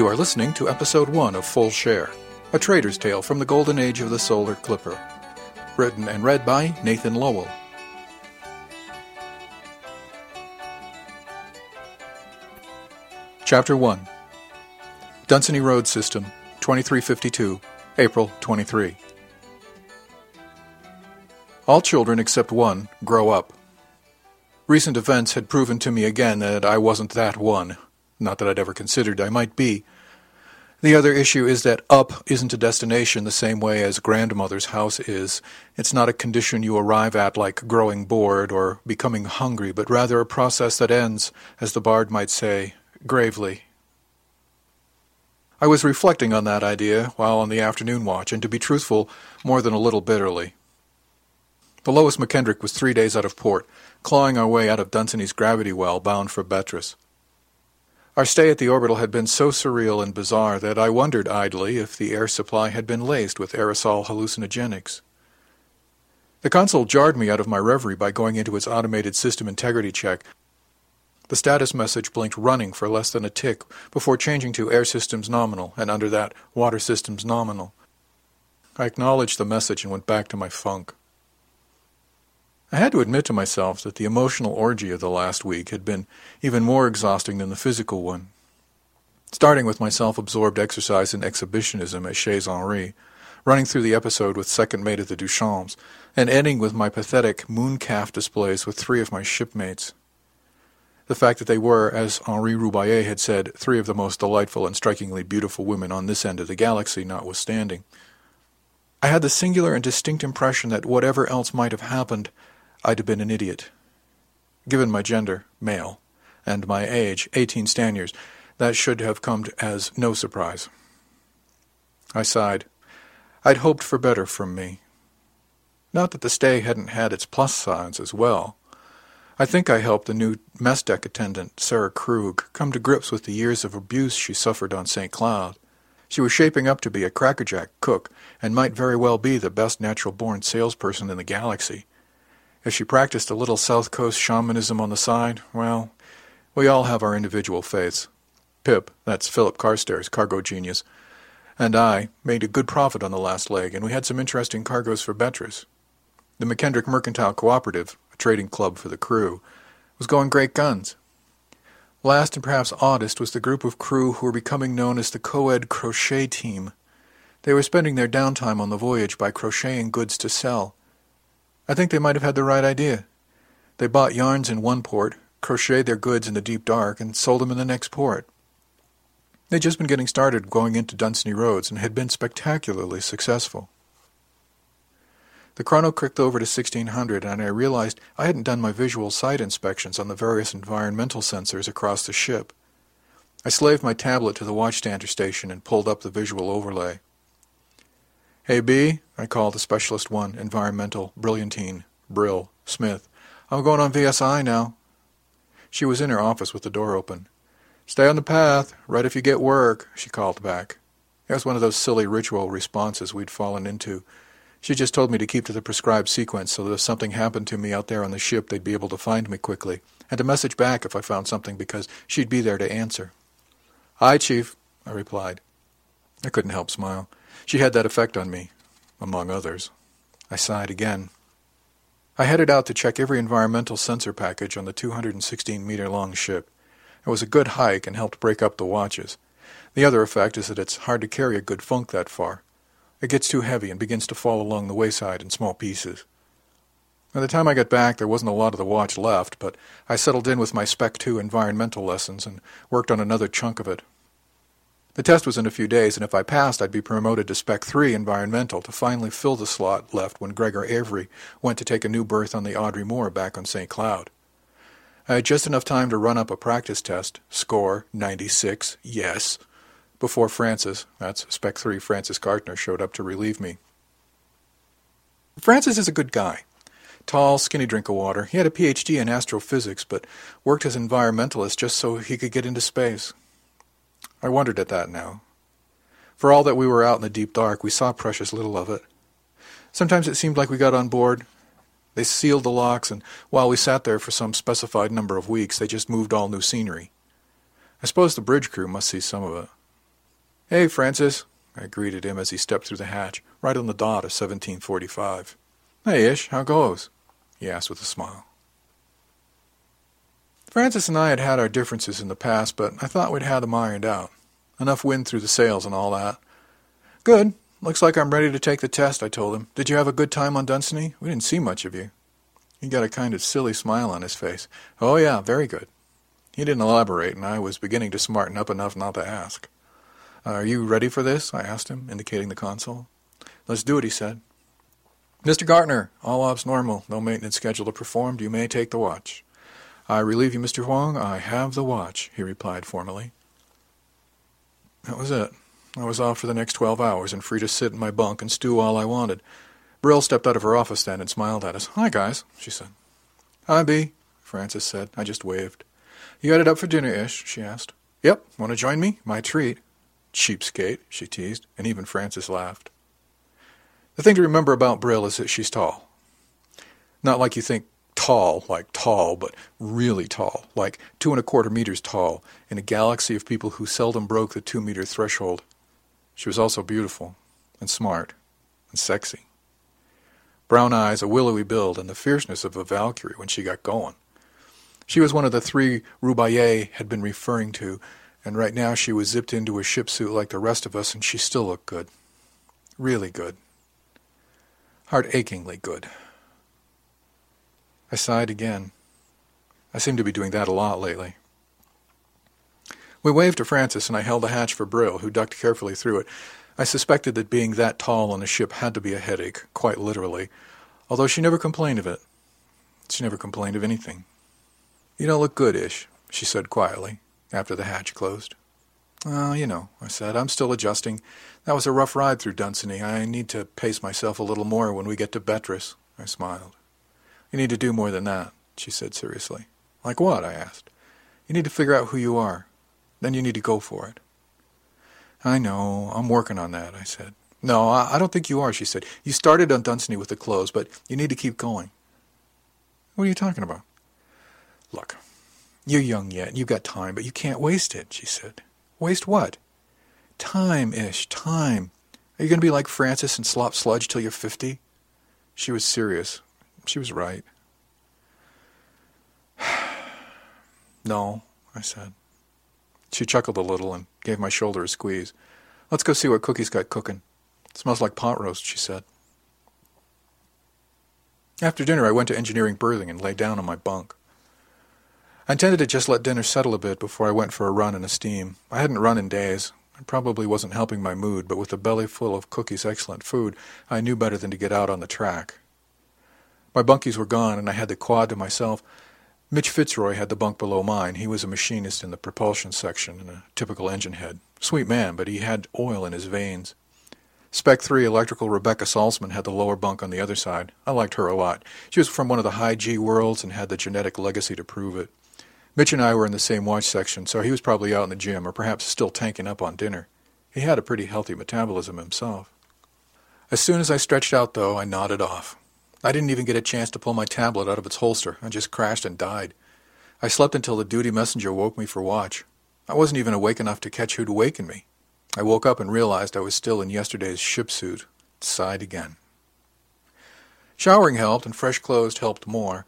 You are listening to episode 1 of Full Share, a trader's tale from the golden age of the solar clipper. Written and read by Nathan Lowell. Chapter 1 Dunsany Road System, 2352, April 23. All children except one grow up. Recent events had proven to me again that I wasn't that one. Not that I'd ever considered I might be. The other issue is that up isn't a destination the same way as grandmother's house is. It's not a condition you arrive at like growing bored or becoming hungry, but rather a process that ends, as the bard might say, gravely. I was reflecting on that idea while on the afternoon watch, and to be truthful, more than a little bitterly. The Lois McKendrick was three days out of port, clawing our way out of Dunsany's gravity well bound for Betris. Our stay at the orbital had been so surreal and bizarre that I wondered idly if the air supply had been laced with aerosol hallucinogenics. The console jarred me out of my reverie by going into its automated system integrity check. The status message blinked running for less than a tick before changing to air systems nominal, and under that, water systems nominal. I acknowledged the message and went back to my funk. I had to admit to myself that the emotional orgy of the last week had been even more exhausting than the physical one. Starting with my self-absorbed exercise in exhibitionism at Chez Henri, running through the episode with second mate at the Duchamps, and ending with my pathetic mooncalf displays with three of my shipmates. The fact that they were, as Henri Roubaix had said, three of the most delightful and strikingly beautiful women on this end of the galaxy notwithstanding. I had the singular and distinct impression that whatever else might have happened, I'd have been an idiot. Given my gender, male, and my age, 18 Stanyers, that should have come as no surprise. I sighed. I'd hoped for better from me. Not that the stay hadn't had its plus sides as well. I think I helped the new mess deck attendant, Sarah Krug, come to grips with the years of abuse she suffered on St. Cloud. She was shaping up to be a crackerjack cook, and might very well be the best natural-born salesperson in the galaxy. If she practiced a little South Coast shamanism on the side, well, we all have our individual faiths. Pip, that's Philip Carstairs, cargo genius, and I made a good profit on the last leg, and we had some interesting cargoes for Betris. The McKendrick Mercantile Cooperative, a trading club for the crew, was going great guns. Last and perhaps oddest was the group of crew who were becoming known as the Co-Ed Crochet Team. They were spending their downtime on the voyage by crocheting goods to sell. I think they might have had the right idea. They bought yarns in one port, crocheted their goods in the deep dark, and sold them in the next port. They'd just been getting started going into Dunsany roads and had been spectacularly successful. The chrono clicked over to 1600, and I realized I hadn't done my visual sight inspections on the various environmental sensors across the ship. I slaved my tablet to the watchstander station and pulled up the visual overlay. Hey, B, I called the specialist one, environmental, brilliantine, Brill, Smith. I'm going on VSI now. She was in her office with the door open. Stay on the path, right if you get work, she called back. It was one of those silly ritual responses we'd fallen into. She just told me to keep to the prescribed sequence so that if something happened to me out there on the ship, they'd be able to find me quickly, and to message back if I found something because she'd be there to answer. Hi, Chief, I replied. I couldn't help smile. She had that effect on me, among others. I sighed again. I headed out to check every environmental sensor package on the 216-meter-long ship. It was a good hike and helped break up the watches. The other effect is that it's hard to carry a good funk that far. It gets too heavy and begins to fall along the wayside in small pieces. By the time I got back, there wasn't a lot of the watch left, but I settled in with my Spec 2 environmental lessons and worked on another chunk of it. The test was in a few days, and if I passed, I'd be promoted to Spec 3 Environmental to finally fill the slot left when Gregor Avery went to take a new berth on the Audrey Moore back on St. Cloud. I had just enough time to run up a practice test, score 96, yes, before Francis, that's Spec 3 Francis Gartner, showed up to relieve me. Francis is a good guy. Tall, skinny drink of water. He had a PhD in astrophysics, but worked as environmentalist just so he could get into space. I wondered at that now. For all that we were out in the deep dark, we saw precious little of it. Sometimes it seemed like we got on board. They sealed the locks, and while we sat there for some specified number of weeks, they just moved all new scenery. I suppose the bridge crew must see some of it. Hey, Francis, I greeted him as he stepped through the hatch, right on the dot of 1745. Hey, Ish, how goes? he asked with a smile. Francis and I had had our differences in the past, but I thought we'd had them ironed out. Enough wind through the sails and all that. Good. Looks like I'm ready to take the test, I told him. Did you have a good time on Dunsany? We didn't see much of you. He got a kind of silly smile on his face. Oh, yeah, very good. He didn't elaborate, and I was beginning to smarten up enough not to ask. Are you ready for this? I asked him, indicating the console. Let's do it, he said. Mr. Gartner, all ops normal. No maintenance schedule to performed. You may take the watch. I relieve you, Mr. Wang. I have the watch, he replied formally. That was it. I was off for the next twelve hours and free to sit in my bunk and stew all I wanted. Brill stepped out of her office then and smiled at us. Hi, guys, she said. Hi, B, Francis said. I just waved. You it up for dinner-ish, she asked. Yep. Want to join me? My treat. Cheapskate, she teased, and even Francis laughed. The thing to remember about Brill is that she's tall. Not like you think tall, like tall, but really tall, like two and a quarter meters tall, in a galaxy of people who seldom broke the two meter threshold. She was also beautiful, and smart, and sexy. Brown eyes, a willowy build, and the fierceness of a Valkyrie when she got going. She was one of the three Roubaix had been referring to, and right now she was zipped into a ship suit like the rest of us, and she still looked good. Really good. Heart-achingly good. I sighed again. I seem to be doing that a lot lately. We waved to Francis, and I held the hatch for Brill, who ducked carefully through it. I suspected that being that tall on a ship had to be a headache, quite literally, although she never complained of it. She never complained of anything. You don't look good-ish, she said quietly after the hatch closed. Uh, you know, I said, I'm still adjusting. That was a rough ride through Dunsany. I need to pace myself a little more when we get to Betris. I smiled. You need to do more than that, she said seriously. Like what? I asked. You need to figure out who you are. Then you need to go for it. I know. I'm working on that, I said. No, I, I don't think you are, she said. You started on Dunsany with the clothes, but you need to keep going. What are you talking about? Look, you're young yet, you've got time, but you can't waste it, she said. Waste what? Time-ish, time. Are you going to be like Francis and slop sludge till you're fifty? She was serious. She was right. no, I said. She chuckled a little and gave my shoulder a squeeze. Let's go see what Cookie's got cooking. It smells like pot roast, she said. After dinner, I went to engineering berthing and lay down on my bunk. I intended to just let dinner settle a bit before I went for a run in a steam. I hadn't run in days. It probably wasn't helping my mood, but with a belly full of Cookie's excellent food, I knew better than to get out on the track. My bunkies were gone, and I had the quad to myself. Mitch Fitzroy had the bunk below mine. He was a machinist in the propulsion section and a typical engine head. Sweet man, but he had oil in his veins. Spec 3 electrical Rebecca Salzman had the lower bunk on the other side. I liked her a lot. She was from one of the high G worlds and had the genetic legacy to prove it. Mitch and I were in the same watch section, so he was probably out in the gym or perhaps still tanking up on dinner. He had a pretty healthy metabolism himself. As soon as I stretched out, though, I nodded off. I didn't even get a chance to pull my tablet out of its holster. I just crashed and died. I slept until the duty messenger woke me for watch. I wasn't even awake enough to catch who'd wakened me. I woke up and realized I was still in yesterday's ship suit. Sighed again. Showering helped, and fresh clothes helped more.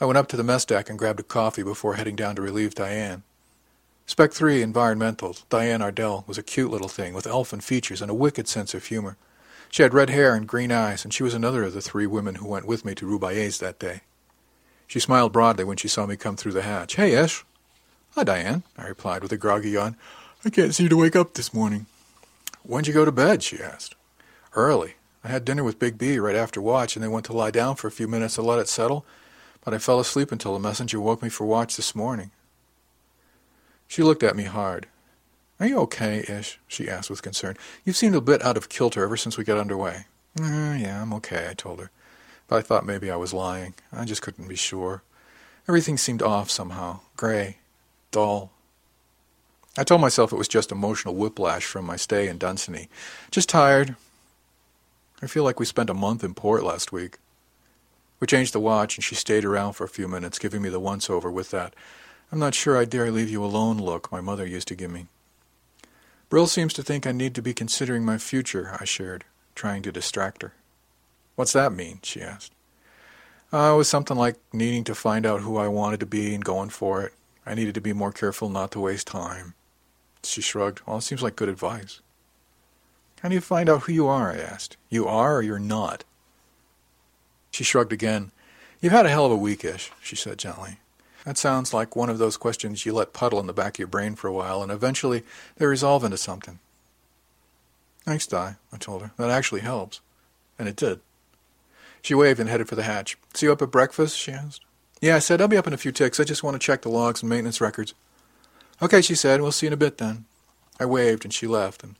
I went up to the mess deck and grabbed a coffee before heading down to relieve Diane. Spec 3 Environmental, Diane Ardell, was a cute little thing with elfin features and a wicked sense of humor. She had red hair and green eyes, and she was another of the three women who went with me to Roubaix's that day. She smiled broadly when she saw me come through the hatch. Hey, Ish. Hi, Diane, I replied with a groggy yawn. I can't seem to wake up this morning. When'd you go to bed? she asked. Early. I had dinner with Big B right after watch and then went to lie down for a few minutes to let it settle but I fell asleep until the messenger woke me for watch this morning. She looked at me hard. Are you okay, Ish? she asked with concern. You've seemed a bit out of kilter ever since we got underway. Uh, yeah, I'm okay, I told her. But I thought maybe I was lying. I just couldn't be sure. Everything seemed off somehow. Gray. Dull. I told myself it was just emotional whiplash from my stay in Dunsany. Just tired. I feel like we spent a month in port last week. We changed the watch, and she stayed around for a few minutes, giving me the once-over with that I'm not sure I dare leave you alone look my mother used to give me. Brill seems to think I need to be considering my future, I shared, trying to distract her. What's that mean? she asked. Uh, it was something like needing to find out who I wanted to be and going for it. I needed to be more careful not to waste time. She shrugged. Well, it seems like good advice. How do you find out who you are? I asked. You are or you're not? She shrugged again. You've had a hell of a weekish, she said gently. That sounds like one of those questions you let puddle in the back of your brain for a while, and eventually they resolve into something. Thanks, Di, I told her. That actually helps. And it did. She waved and headed for the hatch. See you up at breakfast? she asked. Yeah, I said, I'll be up in a few ticks. I just want to check the logs and maintenance records. Okay, she said. We'll see you in a bit then. I waved and she left, and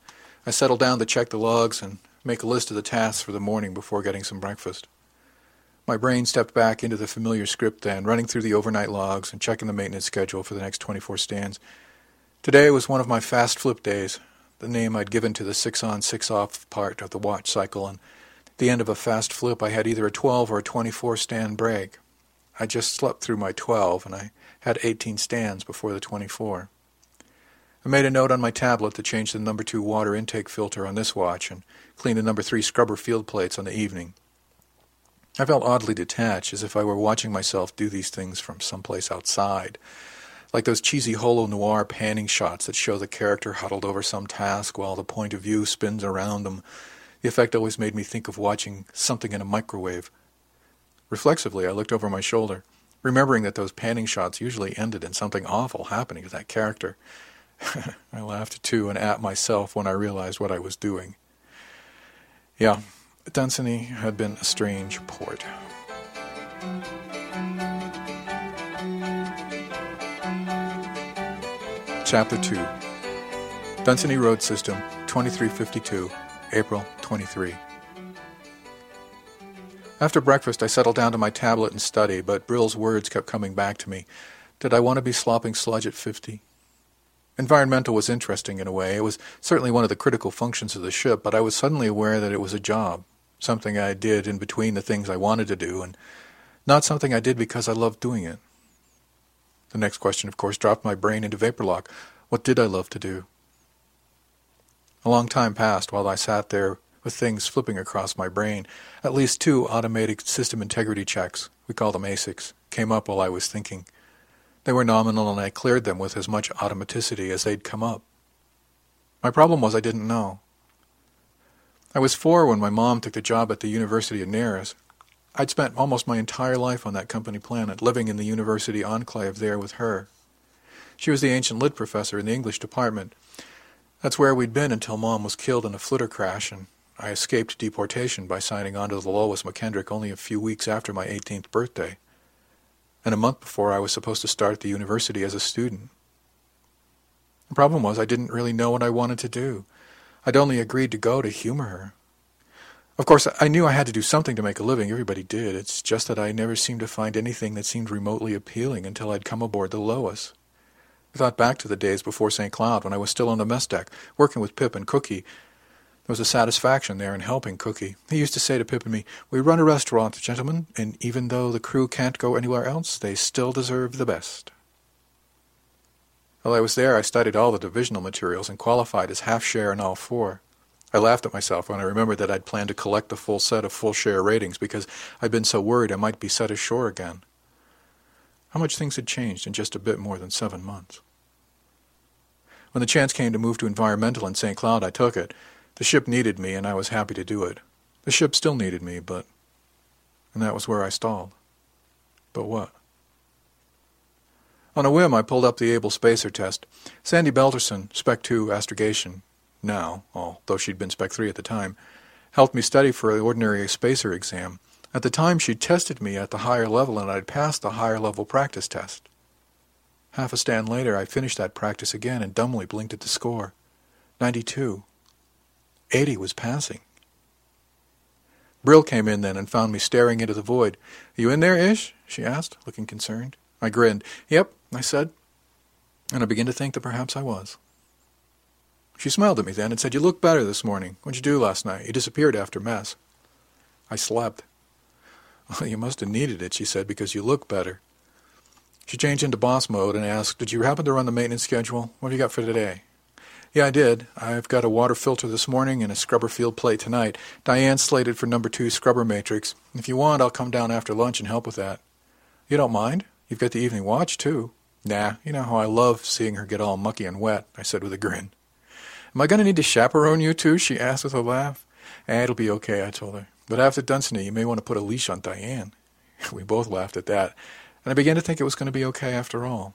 I settled down to check the logs and make a list of the tasks for the morning before getting some breakfast. My brain stepped back into the familiar script then, running through the overnight logs and checking the maintenance schedule for the next 24 stands. Today was one of my fast flip days, the name I'd given to the six on, six off part of the watch cycle, and at the end of a fast flip, I had either a 12 or a 24 stand break. I just slept through my 12, and I had 18 stands before the 24. I made a note on my tablet to change the number 2 water intake filter on this watch and clean the number 3 scrubber field plates on the evening. I felt oddly detached, as if I were watching myself do these things from someplace outside, like those cheesy holo noir panning shots that show the character huddled over some task while the point of view spins around them the effect always made me think of watching something in a microwave. Reflexively, I looked over my shoulder, remembering that those panning shots usually ended in something awful happening to that character. I laughed too and at myself when I realized what I was doing. Yeah, Dunsany had been a strange port. Chapter 2 Dunsany Road System, 2352, April 23. After breakfast, I settled down to my tablet and study, but Brill's words kept coming back to me. Did I want to be slopping sludge at 50? Environmental was interesting in a way. It was certainly one of the critical functions of the ship, but I was suddenly aware that it was a job, something I did in between the things I wanted to do, and not something I did because I loved doing it. The next question, of course, dropped my brain into vapor lock. What did I love to do? A long time passed while I sat there with things flipping across my brain. At least two automated system integrity checks, we call them ASICs, came up while I was thinking. They were nominal and I cleared them with as much automaticity as they'd come up. My problem was I didn't know. I was four when my mom took the job at the University of Nares. I'd spent almost my entire life on that company planet, living in the university enclave there with her. She was the ancient lit professor in the English department, that's where we'd been until Mom was killed in a flitter crash, and I escaped deportation by signing on to the Lois McKendrick only a few weeks after my 18th birthday, and a month before I was supposed to start the university as a student. The problem was I didn't really know what I wanted to do. I'd only agreed to go to humor her. Of course, I knew I had to do something to make a living. Everybody did. It's just that I never seemed to find anything that seemed remotely appealing until I'd come aboard the Lois. I thought back to the days before St. Cloud when I was still on the mess deck, working with Pip and Cookie. There was a satisfaction there in helping Cookie. He used to say to Pip and me, We run a restaurant, gentlemen, and even though the crew can't go anywhere else, they still deserve the best. While I was there, I studied all the divisional materials and qualified as half share in all four. I laughed at myself when I remembered that I'd planned to collect the full set of full share ratings because I'd been so worried I might be set ashore again. How much things had changed in just a bit more than seven months. When the chance came to move to environmental in St. Cloud, I took it. The ship needed me, and I was happy to do it. The ship still needed me, but... And that was where I stalled. But what? On a whim, I pulled up the Able Spacer test. Sandy Belterson, Spec 2 astrogation, now, although she'd been Spec 3 at the time, helped me study for the ordinary spacer exam. At the time, she'd tested me at the higher level, and I'd passed the higher level practice test. Half a stand later, I finished that practice again and dumbly blinked at the score. 92. 80 was passing. Brill came in then and found me staring into the void. You in there, Ish? she asked, looking concerned. I grinned. Yep, I said. And I began to think that perhaps I was. She smiled at me then and said, You look better this morning. What'd you do last night? You disappeared after mess. I slept. Well, you must have needed it, she said, because you look better. She changed into boss mode and asked, Did you happen to run the maintenance schedule? What have you got for today? Yeah, I did. I've got a water filter this morning and a scrubber field plate tonight. Diane's slated for number two scrubber matrix. If you want, I'll come down after lunch and help with that. You don't mind? You've got the evening watch, too. Nah, you know how I love seeing her get all mucky and wet, I said with a grin. Am I going to need to chaperone you, too? she asked with a laugh. Eh, it'll be okay, I told her. But after Dunsany, you may want to put a leash on Diane. we both laughed at that, and I began to think it was going to be okay after all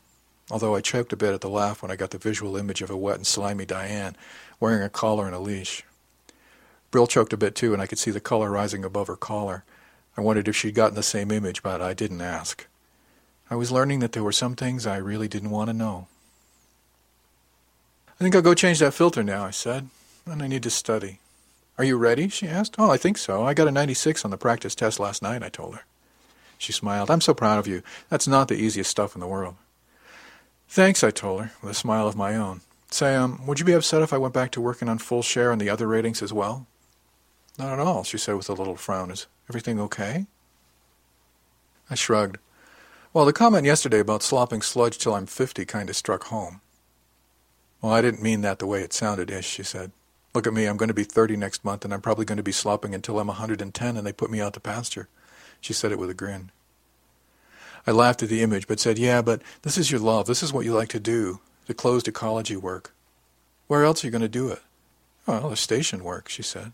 although I choked a bit at the laugh when I got the visual image of a wet and slimy Diane wearing a collar and a leash. Brill choked a bit too, and I could see the color rising above her collar. I wondered if she'd gotten the same image, but I didn't ask. I was learning that there were some things I really didn't want to know. I think I'll go change that filter now, I said, and I need to study. Are you ready? she asked. Oh, I think so. I got a 96 on the practice test last night, I told her. She smiled. I'm so proud of you. That's not the easiest stuff in the world. Thanks, I told her, with a smile of my own. Say, um, would you be upset if I went back to working on full share on the other ratings as well? Not at all, she said with a little frown. Is everything okay? I shrugged. Well, the comment yesterday about slopping sludge till I'm fifty kind of struck home. Well, I didn't mean that the way it sounded, Ish, she said. Look at me, I'm going to be thirty next month, and I'm probably going to be slopping until I'm a hundred and ten and they put me out to pasture. She said it with a grin. I laughed at the image, but said, Yeah, but this is your love. This is what you like to do, the closed ecology work. Where else are you going to do it? Well, the station work, she said.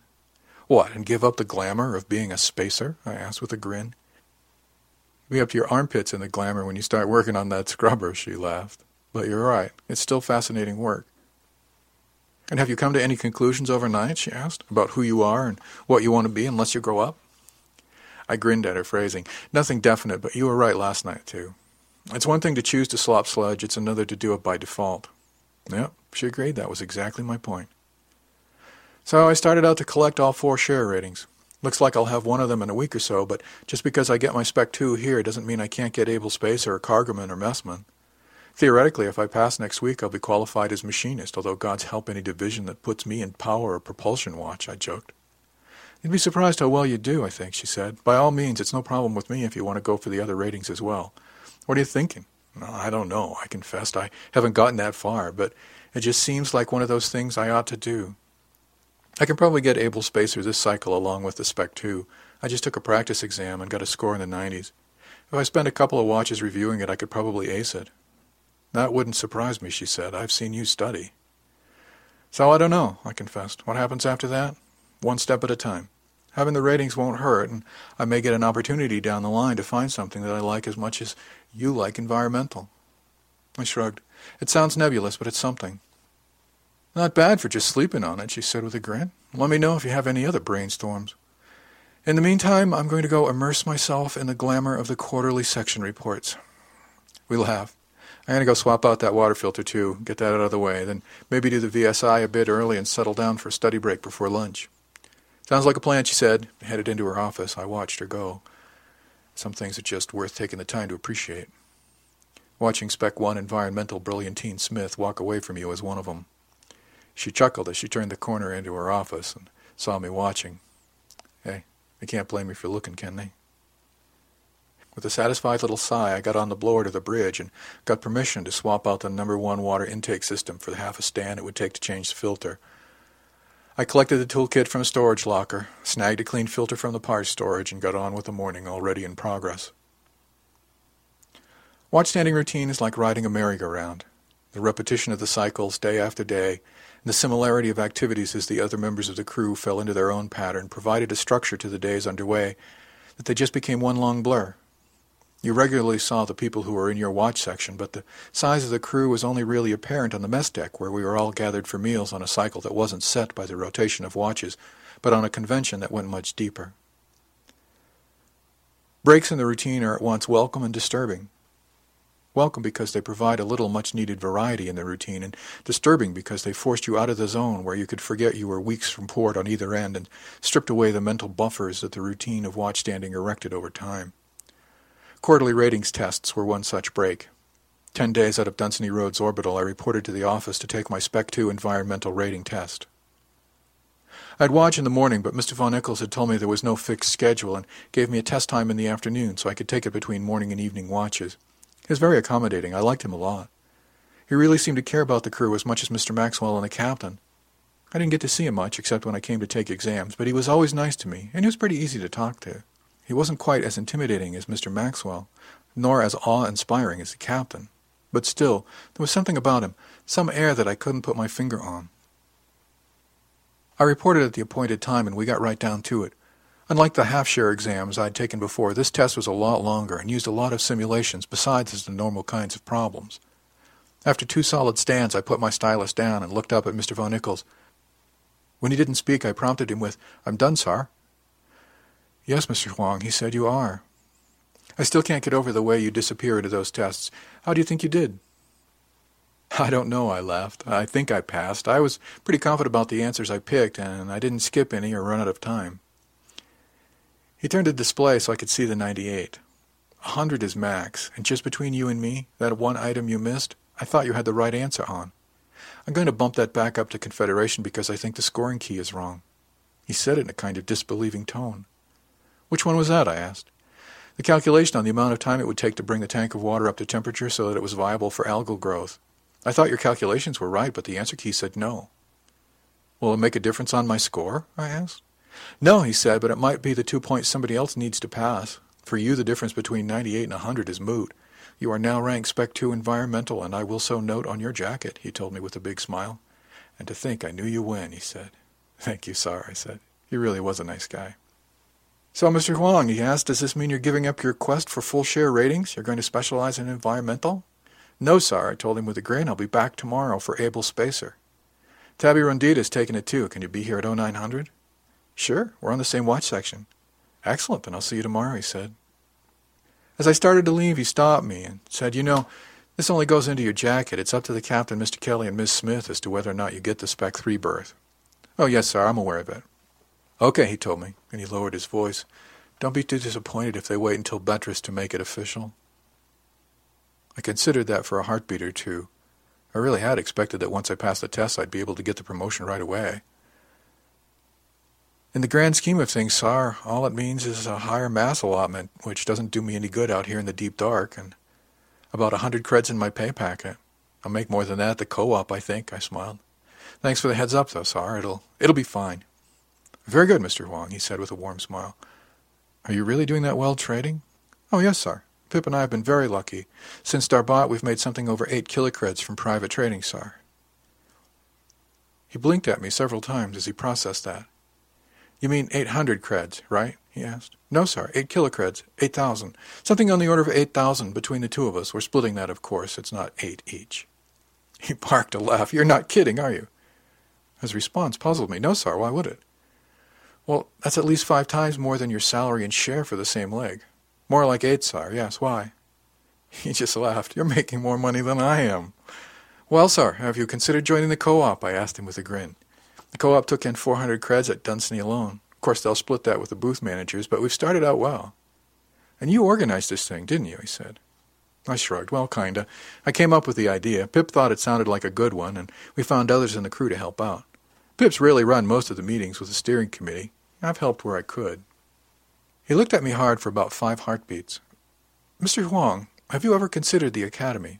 What, and give up the glamour of being a spacer? I asked with a grin. Be up to your armpits in the glamour when you start working on that scrubber, she laughed. But you're right. It's still fascinating work. And have you come to any conclusions overnight, she asked, about who you are and what you want to be unless you grow up? I grinned at her phrasing. Nothing definite, but you were right last night, too. It's one thing to choose to slop sludge, it's another to do it by default. Yep, she agreed that was exactly my point. So I started out to collect all four share ratings. Looks like I'll have one of them in a week or so, but just because I get my Spec 2 here doesn't mean I can't get Able Spacer or Cargoman or Messman. Theoretically, if I pass next week, I'll be qualified as machinist, although God's help any division that puts me in power or propulsion watch, I joked. You'd be surprised how well you do, I think, she said. By all means, it's no problem with me if you want to go for the other ratings as well. What are you thinking? I don't know, I confessed. I haven't gotten that far, but it just seems like one of those things I ought to do. I can probably get Able Spacer this cycle along with the Spec 2. I just took a practice exam and got a score in the 90s. If I spent a couple of watches reviewing it, I could probably ace it. That wouldn't surprise me, she said. I've seen you study. So I don't know, I confessed. What happens after that? One step at a time. Having the ratings won't hurt, and I may get an opportunity down the line to find something that I like as much as you like environmental. I shrugged. It sounds nebulous, but it's something. Not bad for just sleeping on it, she said with a grin. Let me know if you have any other brainstorms. In the meantime, I'm going to go immerse myself in the glamour of the quarterly section reports. We'll have. I'm going to go swap out that water filter, too, get that out of the way, then maybe do the VSI a bit early and settle down for a study break before lunch. Sounds like a plan, she said, headed into her office. I watched her go. Some things are just worth taking the time to appreciate. Watching Spec 1 environmental brilliantine Smith walk away from you was one of them. She chuckled as she turned the corner into her office and saw me watching. Hey, they can't blame me for looking, can they? With a satisfied little sigh, I got on the blower to the bridge and got permission to swap out the number one water intake system for the half a stand it would take to change the filter. I collected the toolkit from a storage locker, snagged a clean filter from the parts storage, and got on with the morning already in progress. Watch standing routine is like riding a merry-go-round. The repetition of the cycles day after day, the similarity of activities as the other members of the crew fell into their own pattern provided a structure to the days underway that they just became one long blur. You regularly saw the people who were in your watch section, but the size of the crew was only really apparent on the mess deck where we were all gathered for meals on a cycle that wasn't set by the rotation of watches, but on a convention that went much deeper. Breaks in the routine are at once welcome and disturbing. Welcome because they provide a little much needed variety in the routine, and disturbing because they forced you out of the zone where you could forget you were weeks from port on either end and stripped away the mental buffers that the routine of watchstanding erected over time. Quarterly ratings tests were one such break. Ten days out of Dunsany Roads Orbital, I reported to the office to take my Spec 2 environmental rating test. I'd watch in the morning, but Mr. von Ickles had told me there was no fixed schedule and gave me a test time in the afternoon so I could take it between morning and evening watches. He was very accommodating. I liked him a lot. He really seemed to care about the crew as much as Mr. Maxwell and the captain. I didn't get to see him much except when I came to take exams, but he was always nice to me, and he was pretty easy to talk to. He wasn't quite as intimidating as Mr. Maxwell, nor as awe-inspiring as the captain. But still, there was something about him, some air that I couldn't put my finger on. I reported at the appointed time, and we got right down to it. Unlike the half-share exams I'd taken before, this test was a lot longer and used a lot of simulations besides the normal kinds of problems. After two solid stands, I put my stylus down and looked up at Mr. von Ickles. When he didn't speak, I prompted him with, I'm done, sir. Yes, Mr. Wang, he said, you are. I still can't get over the way you disappear into those tests. How do you think you did? I don't know, I laughed. I think I passed. I was pretty confident about the answers I picked, and I didn't skip any or run out of time. He turned the display so I could see the 98. A hundred is max, and just between you and me, that one item you missed, I thought you had the right answer on. I'm going to bump that back up to Confederation because I think the scoring key is wrong. He said it in a kind of disbelieving tone. Which one was that? I asked. The calculation on the amount of time it would take to bring the tank of water up to temperature so that it was viable for algal growth. I thought your calculations were right, but the answer key said no. Will it make a difference on my score? I asked. No, he said, but it might be the two points somebody else needs to pass. For you, the difference between 98 and 100 is moot. You are now ranked Spec 2 Environmental, and I will so note on your jacket, he told me with a big smile. And to think I knew you when, he said. Thank you, sir, I said. He really was a nice guy. So, Mr. Wang, he asked, does this mean you're giving up your quest for full share ratings? You're going to specialize in environmental? No, sir, I told him with a grin. I'll be back tomorrow for Able Spacer. Tabby Rundita's taking it too. Can you be here at 0900? Sure, we're on the same watch section. Excellent, then I'll see you tomorrow, he said. As I started to leave, he stopped me and said, You know, this only goes into your jacket. It's up to the captain, Mr. Kelly, and Miss Smith as to whether or not you get the Spec 3 berth. Oh, yes, sir, I'm aware of it. Okay, he told me, and he lowered his voice. Don't be too disappointed if they wait until Betris to make it official. I considered that for a heartbeat or two. I really had expected that once I passed the test I'd be able to get the promotion right away. In the grand scheme of things, sir, all it means is a higher mass allotment, which doesn't do me any good out here in the deep dark, and about a hundred creds in my pay packet. I'll make more than that at the co-op, I think, I smiled. Thanks for the heads up, though, sir. It'll, it'll be fine. Very good, Mr. Wang, he said with a warm smile. Are you really doing that well trading? Oh, yes, sir. Pip and I have been very lucky. Since Darbat, we've made something over eight kilocreds from private trading, sir. He blinked at me several times as he processed that. You mean 800 creds, right? he asked. No, sir, 8 kilocreds, 8,000. Something on the order of 8,000 between the two of us. We're splitting that, of course. It's not eight each. He barked a laugh. You're not kidding, are you? His response puzzled me. No, sir, why would it? Well, that's at least five times more than your salary and share for the same leg. More like eight, sir. Yes, why? He just laughed. You're making more money than I am. Well, sir, have you considered joining the co-op? I asked him with a grin. The co-op took in 400 creds at Dunsany alone. Of course, they'll split that with the booth managers, but we've started out well. And you organized this thing, didn't you? he said. I shrugged. Well, kinda. I came up with the idea. Pip thought it sounded like a good one, and we found others in the crew to help out. Pip's really run most of the meetings with the steering committee. I've helped where I could. He looked at me hard for about five heartbeats. Mr. Wang, have you ever considered the academy?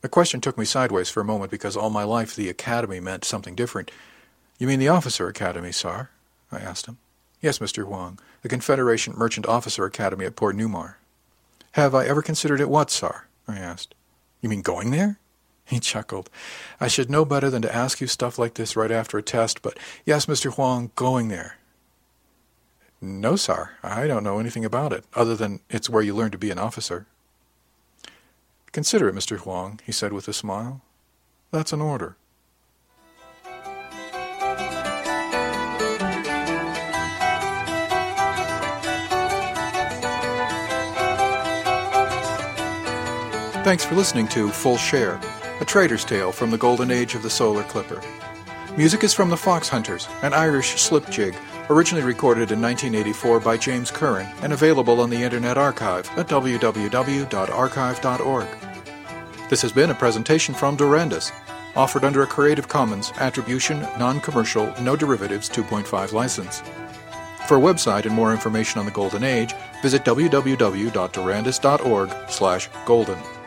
The question took me sideways for a moment because all my life the academy meant something different. You mean the officer academy, sir? I asked him. Yes, Mr. Wang, the Confederation Merchant Officer Academy at Port Newmar. Have I ever considered it what, sir? I asked. You mean going there? He chuckled. I should know better than to ask you stuff like this right after a test, but yes, Mr. Wang, going there. No, sir. I don't know anything about it, other than it's where you learn to be an officer. Consider it, Mr. Wang, he said with a smile. That's an order. Thanks for listening to Full Share a trader's tale from the golden age of the solar clipper. Music is from the Fox Hunters, an Irish slip jig, originally recorded in 1984 by James Curran and available on the Internet Archive at www.archive.org. This has been a presentation from Durandus, offered under a Creative Commons Attribution, Non-Commercial, No Derivatives 2.5 license. For a website and more information on the Golden Age, visit www.durandus.org/golden.